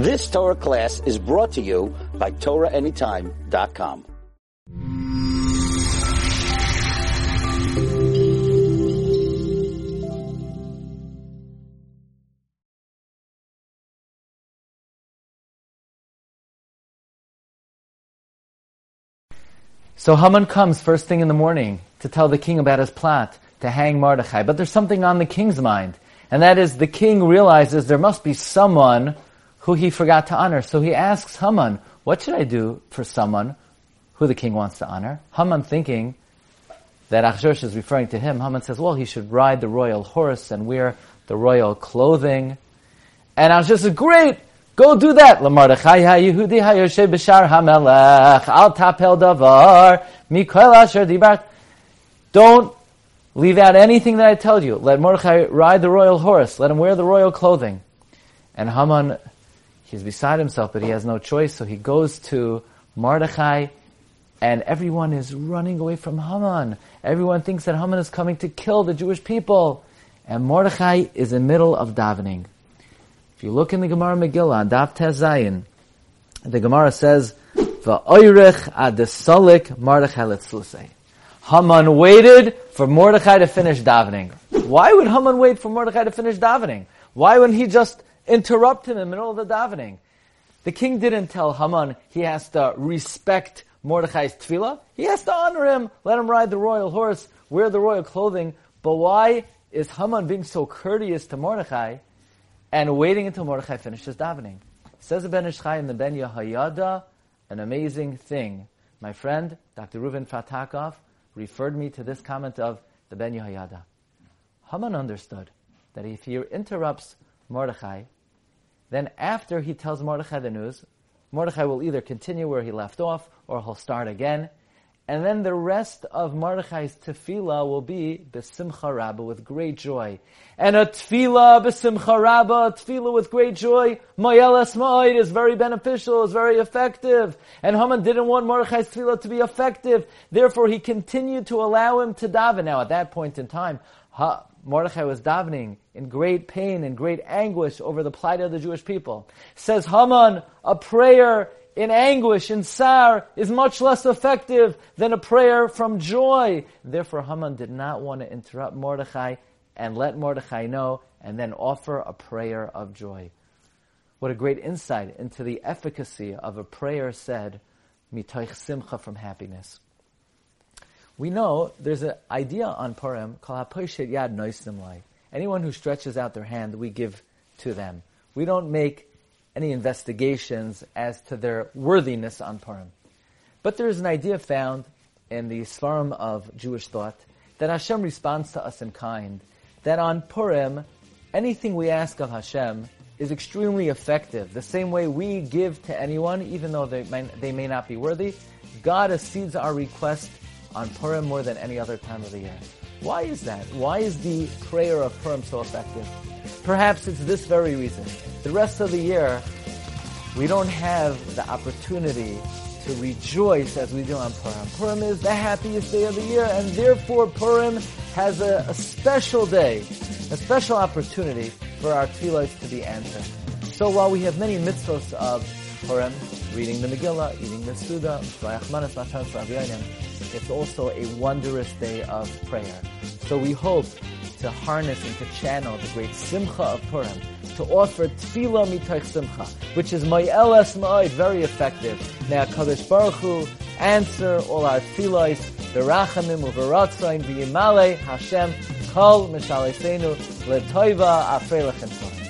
This Torah class is brought to you by TorahAnytime.com. So Haman comes first thing in the morning to tell the king about his plot to hang Mordechai. But there's something on the king's mind. And that is the king realizes there must be someone who he forgot to honor. So he asks Haman, what should I do for someone who the king wants to honor? Haman thinking that Achshverosh is referring to him. Haman says, well, he should ride the royal horse and wear the royal clothing. And Achshverosh says, great, go do that. Al tapel davar. Don't leave out anything that I tell you. Let Mordechai ride the royal horse. Let him wear the royal clothing. And Haman He's beside himself, but he has no choice, so he goes to Mordechai, and everyone is running away from Haman. Everyone thinks that Haman is coming to kill the Jewish people. And Mordechai is in the middle of davening. If you look in the Gemara Megillah, Daf Tezayin, the Gemara says, Va'oyrech adesalik Mordechai letzlusei. Haman waited for Mordechai to finish davening. Why would Haman wait for Mordechai to finish davening? Why wouldn't he just interrupt him in the middle of the davening. The king didn't tell Haman he has to respect Mordechai's tefillah. He has to honor him, let him ride the royal horse, wear the royal clothing. But why is Haman being so courteous to Mordechai and waiting until Mordechai finishes davening? Says the Ben Ish Chai in the Ben Yehoyada, an amazing thing. My friend, Dr. Reuven Fatakov, referred me to this comment of the Ben Yehoyada. Haman understood that if he interrupts Mordechai, then after he tells Mordechai the news, Mordechai will either continue where he left off or he'll start again. And then the rest of Mordechai's tefillah will be besimcha rabba with great joy. And a tefillah besimcha rabba, a tefillah with great joy, mayelas ma'id is very beneficial, is very effective. And Haman didn't want Mordechai's tefillah to be effective. Therefore he continued to allow him to daven. Now at that point in time, Mordechai was davening in great pain and great anguish over the plight of the Jewish people. Says Haman, a prayer in anguish, in sar, is much less effective than a prayer from joy. Therefore, Haman did not want to interrupt Mordechai and let Mordechai know and then offer a prayer of joy. What a great insight into the efficacy of a prayer said, mitoich simcha from happiness we know there's an idea on Purim called Hapoishet Yad Noisim Lai. Anyone who stretches out their hand, we give to them. We don't make any investigations as to their worthiness on Purim. But there is an idea found in the Svarim of Jewish thought that Hashem responds to us in kind. That on Purim, anything we ask of Hashem is extremely effective. The same way we give to anyone, even though they may, they may not be worthy, God accedes our request on Purim more than any other time of the year. Why is that? Why is the prayer of Purim so effective? Perhaps it's this very reason. The rest of the year, we don't have the opportunity to rejoice as we do on Purim. Purim is the happiest day of the year, and therefore Purim has a, a special day, a special opportunity for our tefillahs to be answered. So while we have many mitzvahs of Purim, reading the Megillah, eating the Suda, it's also a wondrous day of prayer. So we hope to harness and to channel the great simcha of Purim, to offer tefillah mitoich simcha, which is ma'elas ma'id, very effective. May HaKadosh Baruch Hu answer all our tefillahs, berachamim u'veratzayim v'yimale Hashem kol mishalesenu letoiva afrelech